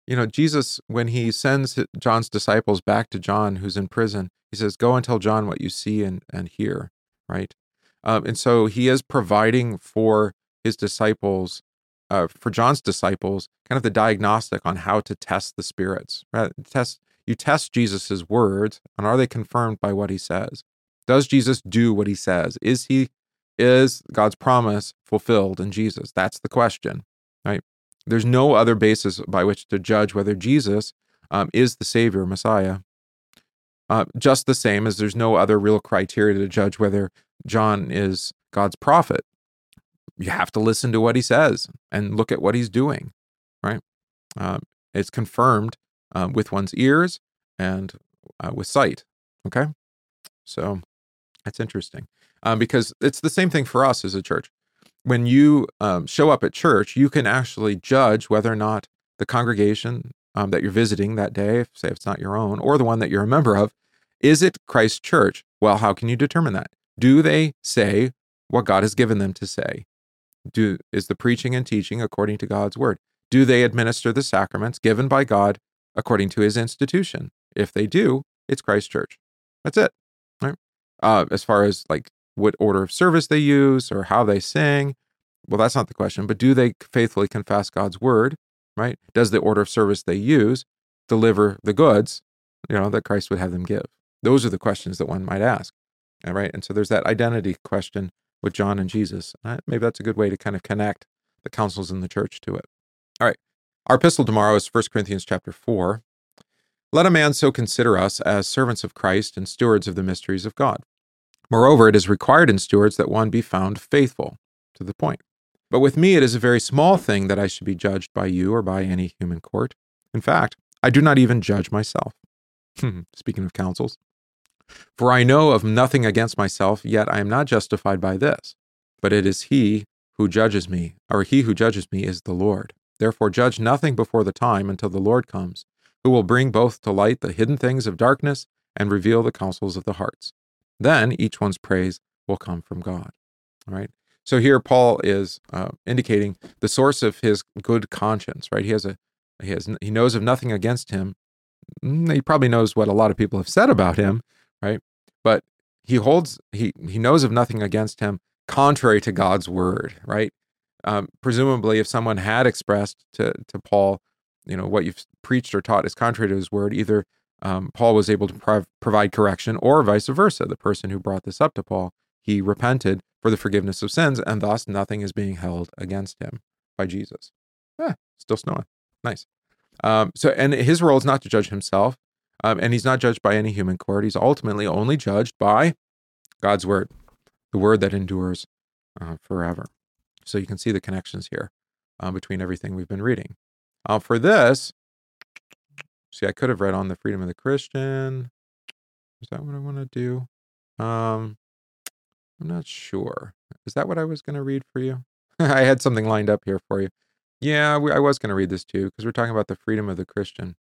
Speaker 1: you know, Jesus, when he sends John's disciples back to John, who's in prison, he says, Go and tell John what you see and, and hear, right? Um, and so he is providing for his disciples, uh, for John's disciples, kind of the diagnostic on how to test the spirits. Right? Test you test Jesus's words, and are they confirmed by what he says? Does Jesus do what he says? Is he is God's promise fulfilled in Jesus? That's the question, right? There's no other basis by which to judge whether Jesus um, is the Savior, Messiah. Uh, just the same as there's no other real criteria to judge whether John is God's prophet. You have to listen to what he says and look at what he's doing, right? Um, it's confirmed um, with one's ears and uh, with sight. Okay, so that's interesting um, because it's the same thing for us as a church. When you um, show up at church, you can actually judge whether or not the congregation um, that you're visiting that day, say if it's not your own, or the one that you're a member of, is it Christ Church? Well, how can you determine that? Do they say what God has given them to say? Do is the preaching and teaching according to God's word? Do they administer the sacraments given by God according to his institution? If they do, it's Christ Church. That's it. Right? Uh, as far as like what order of service they use or how they sing, well, that's not the question. But do they faithfully confess God's word? Right? Does the order of service they use deliver the goods, you know, that Christ would have them give? Those are the questions that one might ask. Right. And so there's that identity question with John and Jesus. Uh, maybe that's a good way to kind of connect the councils in the church to it. All right. Our epistle tomorrow is 1 Corinthians chapter 4. Let a man so consider us as servants of Christ and stewards of the mysteries of God. Moreover, it is required in stewards that one be found faithful. To the point. But with me, it is a very small thing that I should be judged by you or by any human court. In fact, I do not even judge myself. Hmm, speaking of councils. For I know of nothing against myself, yet I am not justified by this. But it is he who judges me, or he who judges me is the Lord. Therefore, judge nothing before the time until the Lord comes, who will bring both to light the hidden things of darkness and reveal the counsels of the hearts. Then each one's praise will come from God. All right. So here Paul is uh, indicating the source of his good conscience. Right. He has a he has he knows of nothing against him. Mm, he probably knows what a lot of people have said about him, right? But he holds he he knows of nothing against him contrary to God's word, right? Um, presumably, if someone had expressed to to Paul, you know, what you've preached or taught is contrary to his word, either um, Paul was able to prov- provide correction, or vice versa. The person who brought this up to Paul, he repented for the forgiveness of sins, and thus nothing is being held against him by Jesus. Still snowing. Nice. Um, so, and his role is not to judge himself. Um, and he's not judged by any human court. He's ultimately only judged by God's word, the word that endures uh, forever. So you can see the connections here uh, between everything we've been reading. Uh, for this, see, I could have read on the freedom of the Christian. Is that what I want to do? Um, I'm not sure. Is that what I was going to read for you? I had something lined up here for you. Yeah, we, I was going to read this too because we're talking about the freedom of the Christian.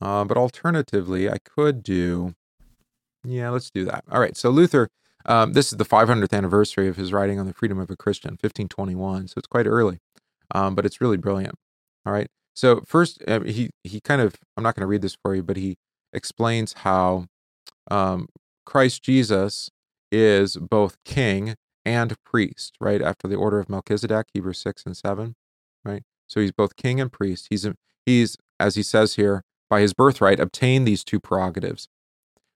Speaker 1: Uh, but alternatively, I could do, yeah, let's do that. All right. So Luther, um, this is the 500th anniversary of his writing on the freedom of a Christian, 1521. So it's quite early, um, but it's really brilliant. All right. So first, he he kind of, I'm not going to read this for you, but he explains how um, Christ Jesus is both king and priest, right? After the order of Melchizedek, Hebrews 6 and 7, right? So he's both king and priest. He's, he's as he says here, by his birthright, obtained these two prerogatives.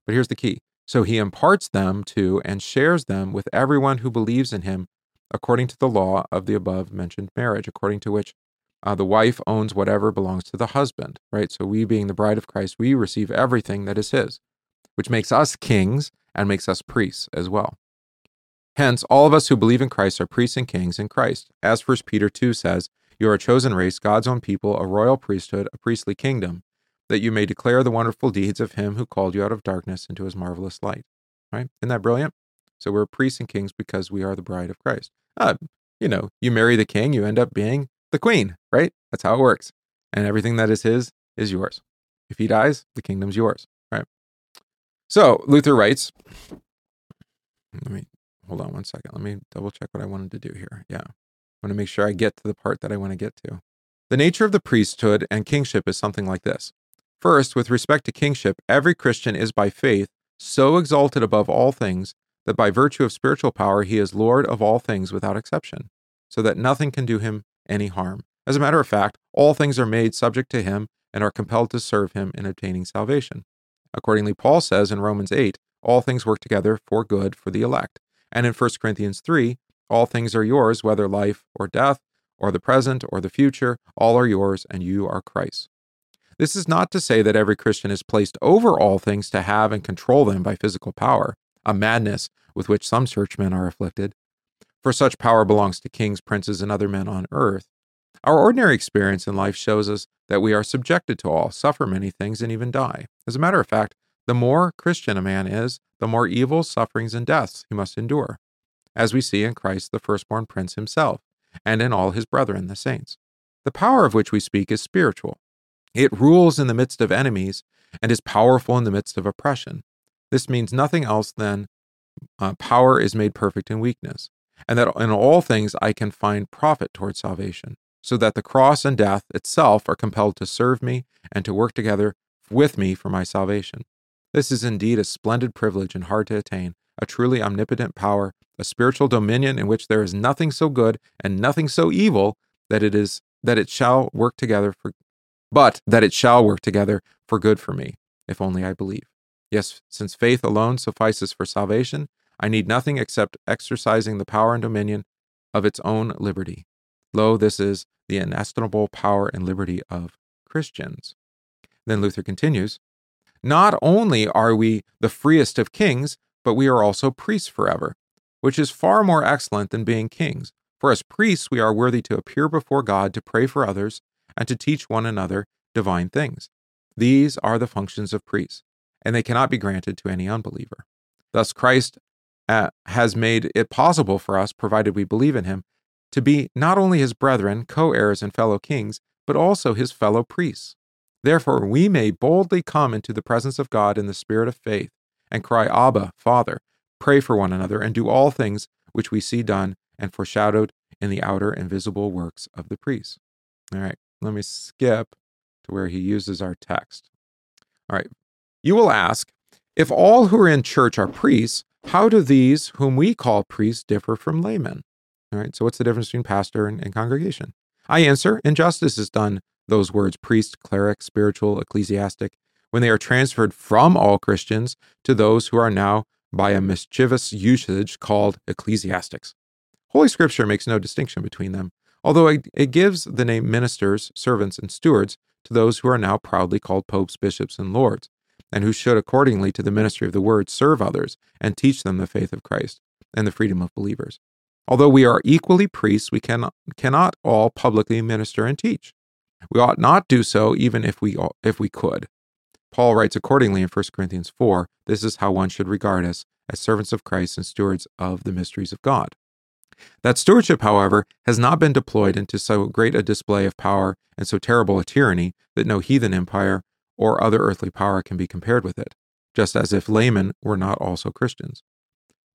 Speaker 1: But here's the key. So he imparts them to and shares them with everyone who believes in him according to the law of the above mentioned marriage, according to which uh, the wife owns whatever belongs to the husband, right? So we, being the bride of Christ, we receive everything that is his, which makes us kings and makes us priests as well. Hence, all of us who believe in Christ are priests and kings in Christ. As 1 Peter 2 says, You are a chosen race, God's own people, a royal priesthood, a priestly kingdom, that you may declare the wonderful deeds of him who called you out of darkness into his marvelous light. Right? Isn't that brilliant? So we're priests and kings because we are the bride of Christ. Uh, you know, you marry the king, you end up being the queen, right? That's how it works. And everything that is his is yours. If he dies, the kingdom's yours, right? So Luther writes, let me hold on one second. Let me double check what I wanted to do here. Yeah. I want to make sure I get to the part that I want to get to. The nature of the priesthood and kingship is something like this. First, with respect to kingship, every Christian is by faith so exalted above all things that by virtue of spiritual power he is Lord of all things without exception, so that nothing can do him any harm. As a matter of fact, all things are made subject to him and are compelled to serve him in obtaining salvation. Accordingly, Paul says in Romans 8, all things work together for good for the elect. And in 1 Corinthians 3, all things are yours, whether life or death, or the present or the future, all are yours, and you are Christ. This is not to say that every Christian is placed over all things to have and control them by physical power, a madness with which some churchmen are afflicted. For such power belongs to kings, princes, and other men on earth. Our ordinary experience in life shows us that we are subjected to all, suffer many things, and even die. As a matter of fact, the more Christian a man is, the more evils, sufferings, and deaths he must endure, as we see in Christ the firstborn prince himself, and in all his brethren, the saints. The power of which we speak is spiritual. It rules in the midst of enemies and is powerful in the midst of oppression. This means nothing else than uh, power is made perfect in weakness, and that in all things I can find profit towards salvation, so that the cross and death itself are compelled to serve me and to work together with me for my salvation. This is indeed a splendid privilege and hard to attain, a truly omnipotent power, a spiritual dominion in which there is nothing so good and nothing so evil that it is that it shall work together for but that it shall work together for good for me, if only I believe. Yes, since faith alone suffices for salvation, I need nothing except exercising the power and dominion of its own liberty. Lo, this is the inestimable power and liberty of Christians. Then Luther continues Not only are we the freest of kings, but we are also priests forever, which is far more excellent than being kings. For as priests, we are worthy to appear before God to pray for others and to teach one another divine things. These are the functions of priests, and they cannot be granted to any unbeliever. Thus, Christ uh, has made it possible for us, provided we believe in him, to be not only his brethren, co heirs, and fellow kings, but also his fellow priests. Therefore, we may boldly come into the presence of God in the spirit of faith and cry, Abba, Father, pray for one another, and do all things which we see done and foreshadowed in the outer and visible works of the priests. All right, let me skip to where he uses our text. All right, you will ask, if all who are in church are priests, how do these whom we call priests differ from laymen? All right, so what's the difference between pastor and, and congregation? I answer, injustice is done those words priest, cleric, spiritual, ecclesiastic when they are transferred from all Christians to those who are now by a mischievous usage called ecclesiastics. Holy Scripture makes no distinction between them, although it gives the name ministers, servants, and stewards to those who are now proudly called popes, bishops, and lords, and who should, accordingly to the ministry of the word, serve others and teach them the faith of Christ and the freedom of believers. Although we are equally priests, we cannot, cannot all publicly minister and teach. We ought not do so even if we, if we could. Paul writes accordingly in 1 Corinthians 4 this is how one should regard us as servants of Christ and stewards of the mysteries of God. That stewardship, however, has not been deployed into so great a display of power and so terrible a tyranny that no heathen empire or other earthly power can be compared with it, just as if laymen were not also Christians.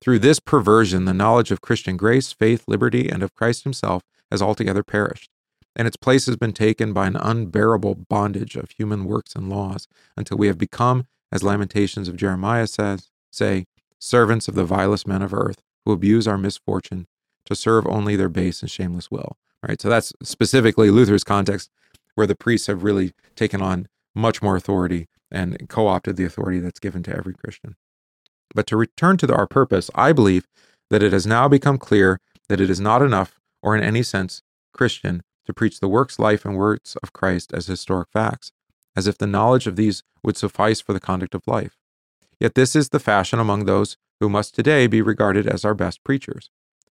Speaker 1: Through this perversion, the knowledge of Christian grace, faith, liberty, and of Christ himself has altogether perished and its place has been taken by an unbearable bondage of human works and laws, until we have become, as Lamentations of Jeremiah says, say, servants of the vilest men of earth, who abuse our misfortune to serve only their base and shameless will. Right. So that's specifically Luther's context, where the priests have really taken on much more authority and co-opted the authority that's given to every Christian. But to return to our purpose, I believe that it has now become clear that it is not enough, or in any sense Christian, to preach the works, life, and words of Christ as historic facts, as if the knowledge of these would suffice for the conduct of life. Yet this is the fashion among those who must today be regarded as our best preachers.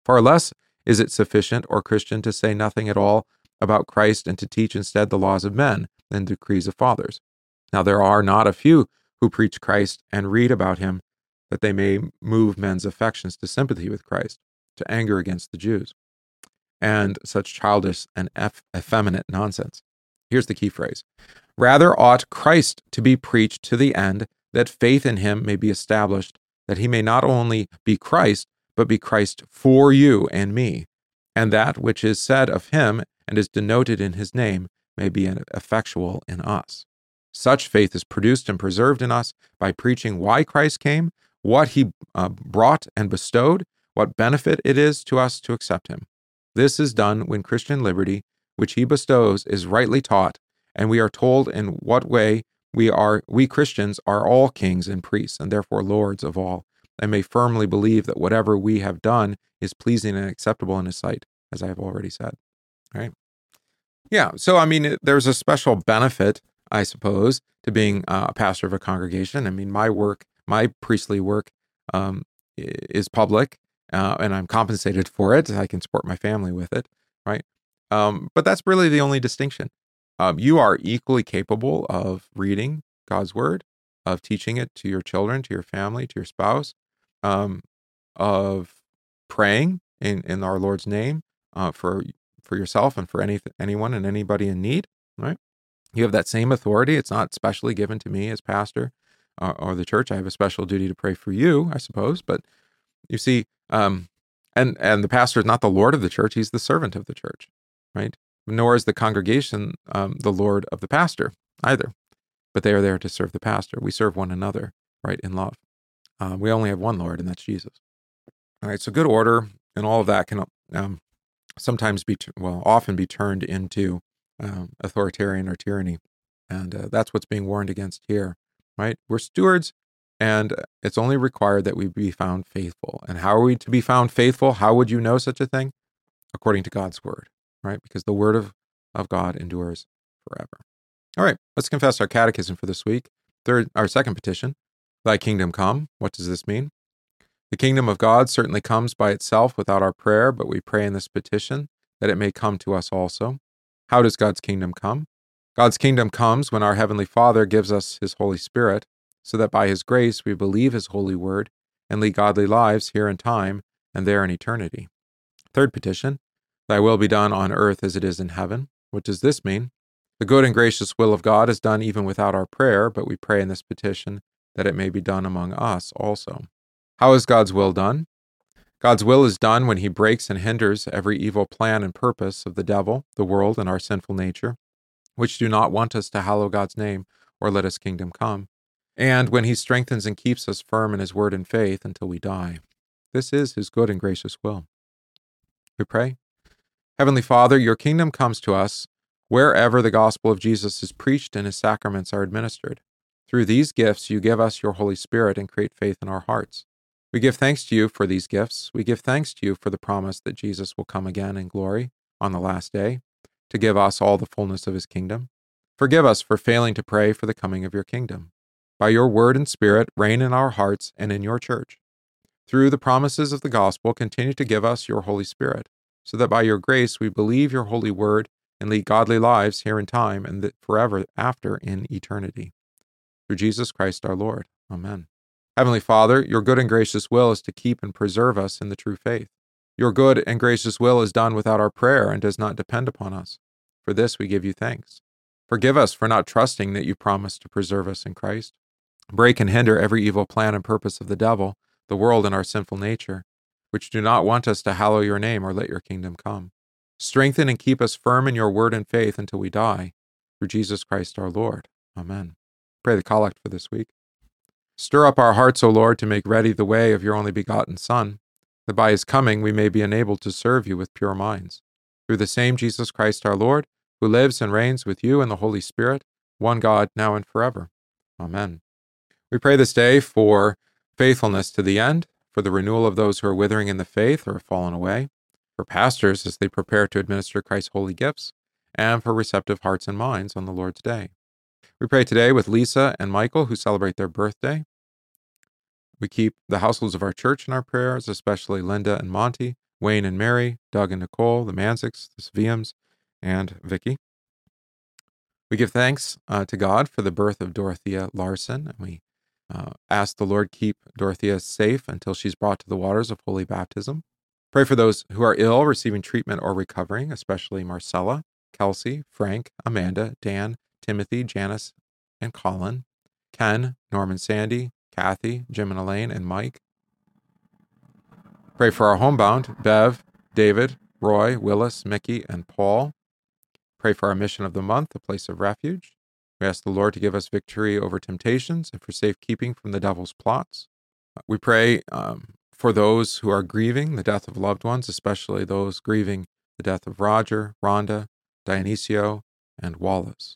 Speaker 1: Far less is it sufficient or Christian to say nothing at all about Christ and to teach instead the laws of men and decrees of fathers. Now there are not a few who preach Christ and read about him that they may move men's affections to sympathy with Christ, to anger against the Jews and such childish and eff- effeminate nonsense. Here's the key phrase Rather ought Christ to be preached to the end that faith in him may be established, that he may not only be Christ, but be Christ for you and me, and that which is said of him and is denoted in his name may be effectual in us. Such faith is produced and preserved in us by preaching why Christ came, what he uh, brought and bestowed, what benefit it is to us to accept him. This is done when Christian liberty, which he bestows, is rightly taught, and we are told in what way we are we Christians are all kings and priests, and therefore lords of all, and may firmly believe that whatever we have done is pleasing and acceptable in his sight, as I have already said. Right? Yeah. So I mean, there's a special benefit, I suppose, to being a pastor of a congregation. I mean, my work, my priestly work, um, is public, uh, and I'm compensated for it. I can support my family with it, right? Um, but that's really the only distinction. Um, you are equally capable of reading God's word, of teaching it to your children, to your family, to your spouse, um, of praying in, in our Lord's name uh, for for yourself and for any anyone and anybody in need. Right? You have that same authority. It's not specially given to me as pastor uh, or the church. I have a special duty to pray for you, I suppose. But you see, um, and and the pastor is not the Lord of the church; he's the servant of the church, right? Nor is the congregation um, the Lord of the pastor either, but they are there to serve the pastor. We serve one another, right, in love. Uh, we only have one Lord, and that's Jesus. All right, so good order and all of that can um, sometimes be, well, often be turned into um, authoritarian or tyranny, and uh, that's what's being warned against here, right? We're stewards and it's only required that we be found faithful. And how are we to be found faithful? How would you know such a thing? According to God's word, right? Because the word of, of God endures forever. All right, let's confess our catechism for this week. Third, our second petition, Thy kingdom come. What does this mean? The kingdom of God certainly comes by itself without our prayer, but we pray in this petition that it may come to us also. How does God's kingdom come? God's kingdom comes when our Heavenly Father gives us His Holy Spirit so that by his grace we believe his holy word and lead godly lives here in time and there in eternity. Third petition Thy will be done on earth as it is in heaven. What does this mean? The good and gracious will of God is done even without our prayer, but we pray in this petition that it may be done among us also. How is God's will done? God's will is done when he breaks and hinders every evil plan and purpose of the devil, the world, and our sinful nature, which do not want us to hallow God's name or let his kingdom come and when he strengthens and keeps us firm in his word and faith until we die. This is his good and gracious will. We pray. Heavenly Father, your kingdom comes to us wherever the gospel of Jesus is preached and his sacraments are administered. Through these gifts, you give us your Holy Spirit and create faith in our hearts. We give thanks to you for these gifts. We give thanks to you for the promise that Jesus will come again in glory on the last day to give us all the fullness of his kingdom. Forgive us for failing to pray for the coming of your kingdom by your word and spirit, reign in our hearts and in your church. Through the promises of the gospel, continue to give us your Holy Spirit, so that by your grace we believe your holy word and lead godly lives here in time and forever after in eternity. Through Jesus Christ our Lord. Amen. Heavenly Father, your good and gracious will is to keep and preserve us in the true faith. Your good and gracious will is done without our prayer and does not depend upon us. For this we give you thanks. Forgive us for not trusting that you promised to preserve us in Christ break and hinder every evil plan and purpose of the devil, the world, and our sinful nature, which do not want us to hallow your name or let your kingdom come. Strengthen and keep us firm in your word and faith until we die. Through Jesus Christ our Lord. Amen. Pray the collect for this week. Stir up our hearts, O Lord, to make ready the way of your only begotten Son, that by his coming we may be enabled to serve you with pure minds. Through the same Jesus Christ our Lord, who lives and reigns with you in the Holy Spirit, one God, now and forever. Amen. We pray this day for faithfulness to the end, for the renewal of those who are withering in the faith or have fallen away, for pastors as they prepare to administer Christ's holy gifts, and for receptive hearts and minds on the Lord's day. We pray today with Lisa and Michael, who celebrate their birthday. We keep the households of our church in our prayers, especially Linda and Monty, Wayne and Mary, Doug and Nicole, the Manziks, the Sviams, and Vicky. We give thanks uh, to God for the birth of Dorothea Larson, and we uh, ask the Lord keep Dorothea safe until she's brought to the waters of holy baptism. Pray for those who are ill, receiving treatment, or recovering, especially Marcella, Kelsey, Frank, Amanda, Dan, Timothy, Janice, and Colin, Ken, Norman Sandy, Kathy, Jim and Elaine, and Mike. Pray for our homebound, Bev, David, Roy, Willis, Mickey, and Paul, Pray for our mission of the month, a place of refuge. We ask the Lord to give us victory over temptations and for safekeeping from the devil's plots. We pray um, for those who are grieving the death of loved ones, especially those grieving the death of Roger, Rhonda, Dionisio, and Wallace.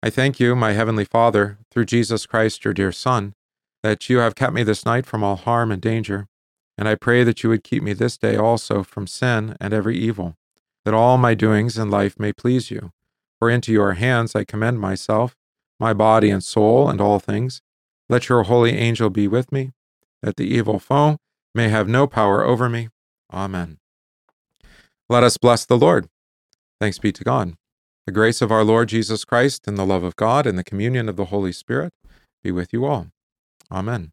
Speaker 1: I thank you, my heavenly Father, through Jesus Christ, your dear Son, that you have kept me this night from all harm and danger. And I pray that you would keep me this day also from sin and every evil, that all my doings in life may please you. For into your hands I commend myself, my body and soul, and all things. Let your holy angel be with me, that the evil foe may have no power over me. Amen. Let us bless the Lord. Thanks be to God. The grace of our Lord Jesus Christ, and the love of God, and the communion of the Holy Spirit be with you all. Amen.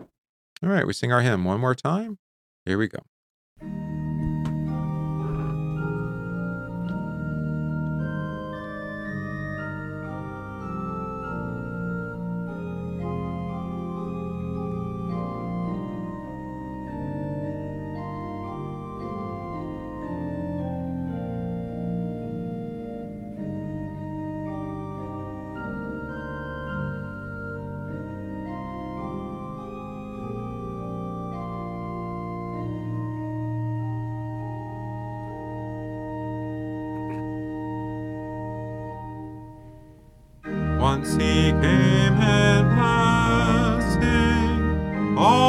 Speaker 1: All right, we sing our hymn one more time. Here we go.
Speaker 2: Once he came and blessing, all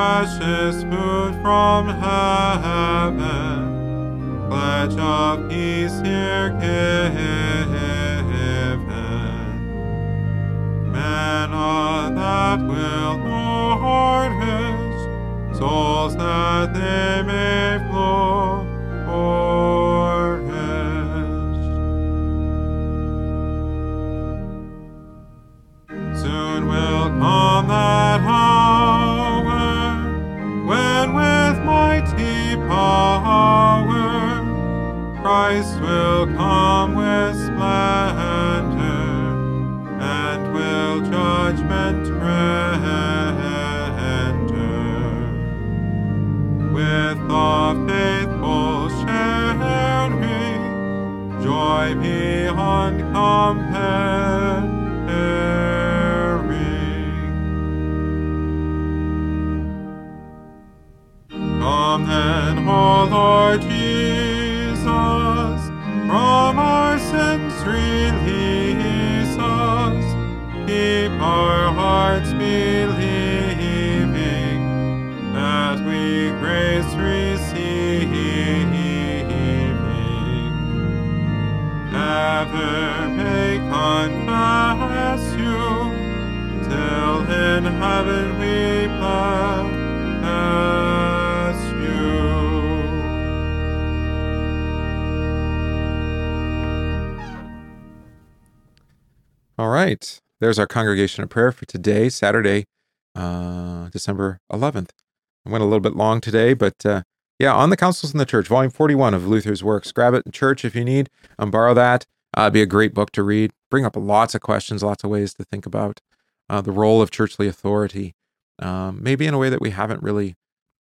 Speaker 2: precious food from heaven, pledge of peace here given. Manna that will nourish souls that they may flourish. Come
Speaker 1: There's our congregation of prayer for today, Saturday, uh, December 11th. I went a little bit long today, but uh, yeah, on the Councils in the Church, volume 41 of Luther's works. Grab it in church if you need, um, borrow that. Uh, it'd be a great book to read. Bring up lots of questions, lots of ways to think about uh, the role of churchly authority, um, maybe in a way that we haven't really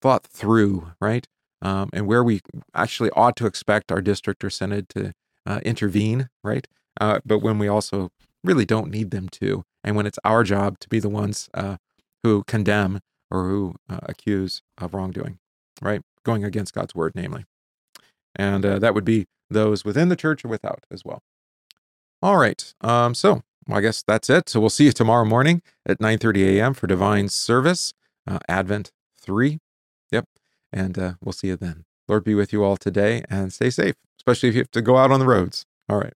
Speaker 1: thought through, right? Um, and where we actually ought to expect our district or synod to uh, intervene, right? Uh, but when we also really don't need them to, and when it's our job to be the ones uh, who condemn or who uh, accuse of wrongdoing, right? Going against God's word, namely. And uh, that would be those within the church or without as well. All right. Um, so I guess that's it. So we'll see you tomorrow morning at 9:30 a.m. for divine service, uh, Advent 3. Yep. And uh, we'll see you then. Lord be with you all today and stay safe, especially if you have to go out on the roads. All right.